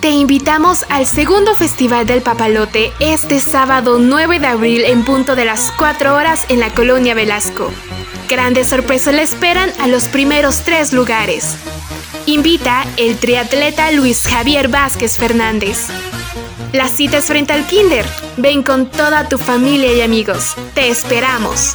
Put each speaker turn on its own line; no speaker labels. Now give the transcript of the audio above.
Te invitamos al segundo Festival del Papalote este sábado 9 de abril en punto de las 4 horas en la Colonia Velasco. Grandes sorpresas le esperan a los primeros tres lugares. Invita el triatleta Luis Javier Vázquez Fernández. La cita es frente al Kinder. Ven con toda tu familia y amigos. Te esperamos.